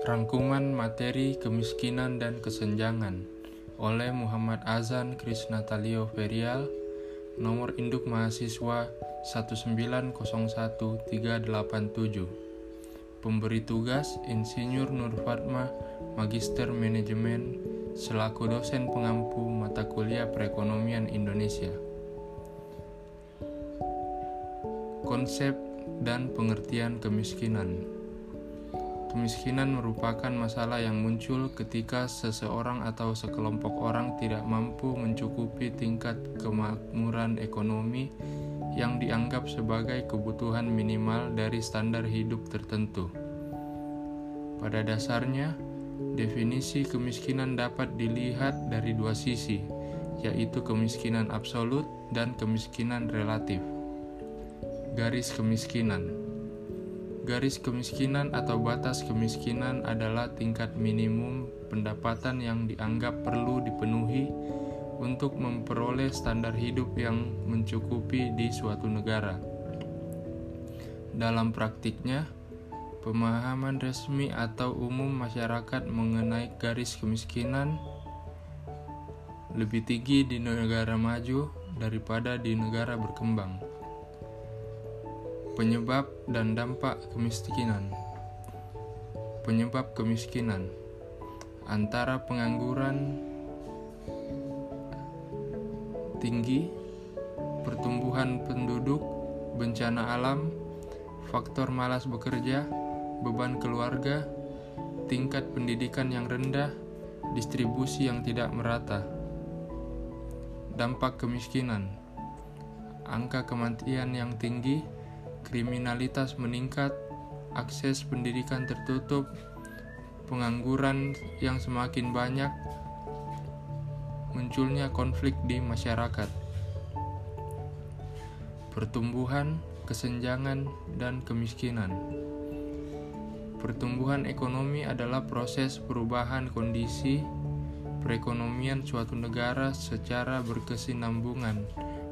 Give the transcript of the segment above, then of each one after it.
Rangkuman materi kemiskinan dan kesenjangan oleh Muhammad Azan Krisnatalio Ferial, nomor induk mahasiswa 1901387. Pemberi tugas Insinyur Nur Fatma, Magister Manajemen, selaku dosen pengampu mata kuliah perekonomian Indonesia. Konsep dan pengertian kemiskinan. Kemiskinan merupakan masalah yang muncul ketika seseorang atau sekelompok orang tidak mampu mencukupi tingkat kemakmuran ekonomi yang dianggap sebagai kebutuhan minimal dari standar hidup tertentu. Pada dasarnya, definisi kemiskinan dapat dilihat dari dua sisi, yaitu kemiskinan absolut dan kemiskinan relatif. Garis kemiskinan Garis kemiskinan atau batas kemiskinan adalah tingkat minimum pendapatan yang dianggap perlu dipenuhi untuk memperoleh standar hidup yang mencukupi di suatu negara. Dalam praktiknya, pemahaman resmi atau umum masyarakat mengenai garis kemiskinan lebih tinggi di negara maju daripada di negara berkembang. Penyebab dan dampak kemiskinan. Penyebab kemiskinan antara pengangguran tinggi, pertumbuhan penduduk, bencana alam, faktor malas bekerja, beban keluarga, tingkat pendidikan yang rendah, distribusi yang tidak merata. Dampak kemiskinan, angka kematian yang tinggi, kriminalitas meningkat, akses pendidikan tertutup, pengangguran yang semakin banyak, munculnya konflik di masyarakat, pertumbuhan, kesenjangan, dan kemiskinan. Pertumbuhan ekonomi adalah proses perubahan kondisi perekonomian suatu negara secara berkesinambungan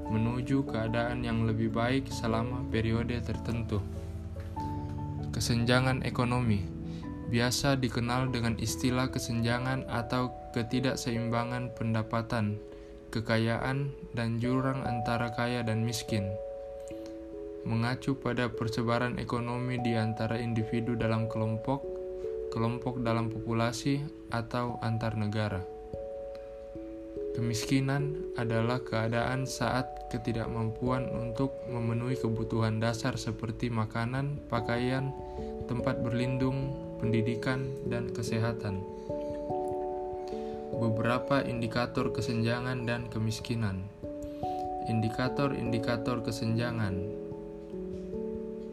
menuju keadaan yang lebih baik selama periode tertentu. Kesenjangan ekonomi biasa dikenal dengan istilah kesenjangan atau ketidakseimbangan pendapatan, kekayaan, dan jurang antara kaya dan miskin. Mengacu pada persebaran ekonomi di antara individu dalam kelompok, kelompok dalam populasi, atau antar negara. Kemiskinan adalah keadaan saat ketidakmampuan untuk memenuhi kebutuhan dasar seperti makanan, pakaian, tempat berlindung, pendidikan, dan kesehatan. Beberapa indikator kesenjangan dan kemiskinan. Indikator-indikator kesenjangan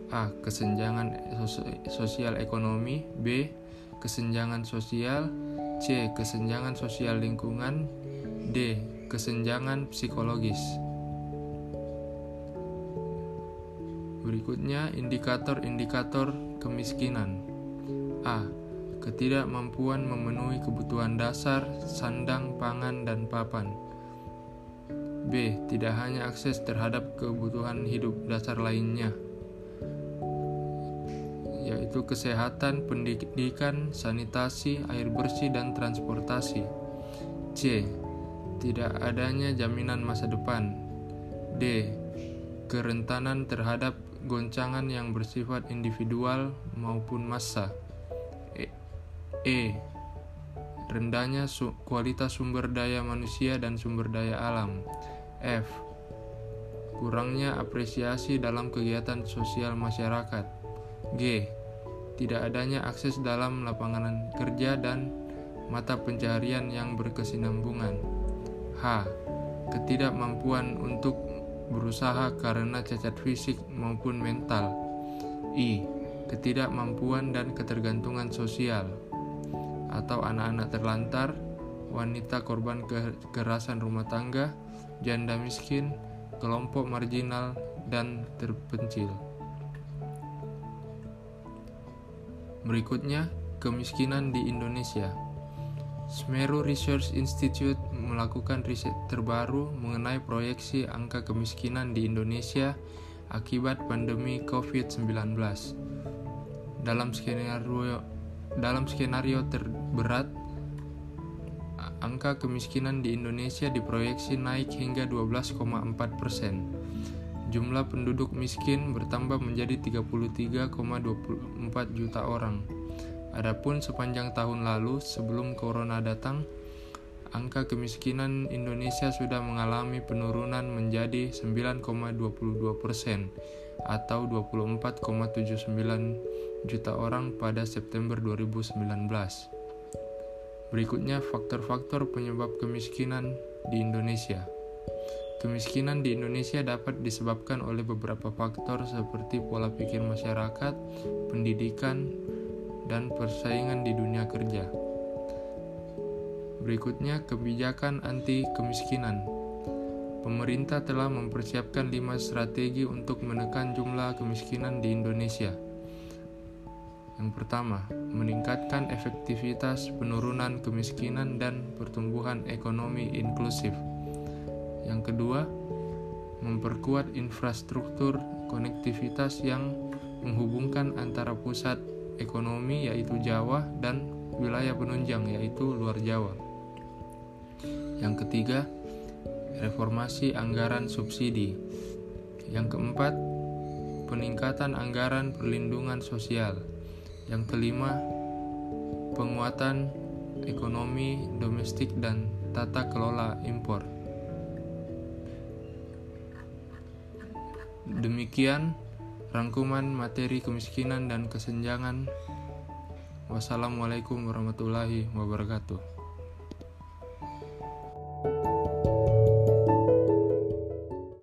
A. Kesenjangan sosial ekonomi B. Kesenjangan sosial C. Kesenjangan sosial lingkungan D. Kesenjangan psikologis. Berikutnya indikator-indikator kemiskinan. A. Ketidakmampuan memenuhi kebutuhan dasar, sandang, pangan, dan papan. B. Tidak hanya akses terhadap kebutuhan hidup dasar lainnya, yaitu kesehatan, pendidikan, sanitasi, air bersih, dan transportasi. C tidak adanya jaminan masa depan. D. Kerentanan terhadap goncangan yang bersifat individual maupun massa. E. e rendahnya su kualitas sumber daya manusia dan sumber daya alam. F. Kurangnya apresiasi dalam kegiatan sosial masyarakat. G. Tidak adanya akses dalam lapangan kerja dan mata pencaharian yang berkesinambungan. H. Ketidakmampuan untuk berusaha karena cacat fisik maupun mental. I. Ketidakmampuan dan ketergantungan sosial atau anak-anak terlantar, wanita korban kekerasan rumah tangga, janda miskin, kelompok marginal, dan terpencil. Berikutnya, kemiskinan di Indonesia. Semeru Research Institute melakukan riset terbaru mengenai proyeksi angka kemiskinan di Indonesia akibat pandemi COVID-19. Dalam skenario dalam skenario terberat, angka kemiskinan di Indonesia diproyeksi naik hingga 12,4 persen. Jumlah penduduk miskin bertambah menjadi 33,24 juta orang. Adapun sepanjang tahun lalu, sebelum corona datang, angka kemiskinan Indonesia sudah mengalami penurunan menjadi 9,22 persen atau 24,79 juta orang pada September 2019. Berikutnya faktor-faktor penyebab kemiskinan di Indonesia. Kemiskinan di Indonesia dapat disebabkan oleh beberapa faktor seperti pola pikir masyarakat, pendidikan, dan persaingan di dunia kerja. Berikutnya, kebijakan anti kemiskinan. Pemerintah telah mempersiapkan lima strategi untuk menekan jumlah kemiskinan di Indonesia. Yang pertama, meningkatkan efektivitas penurunan kemiskinan dan pertumbuhan ekonomi inklusif. Yang kedua, memperkuat infrastruktur konektivitas yang menghubungkan antara pusat ekonomi yaitu Jawa dan wilayah penunjang yaitu luar Jawa. Yang ketiga, reformasi anggaran subsidi. Yang keempat, peningkatan anggaran perlindungan sosial. Yang kelima, penguatan ekonomi domestik dan tata kelola impor. Demikian rangkuman materi kemiskinan dan kesenjangan. Wassalamualaikum warahmatullahi wabarakatuh.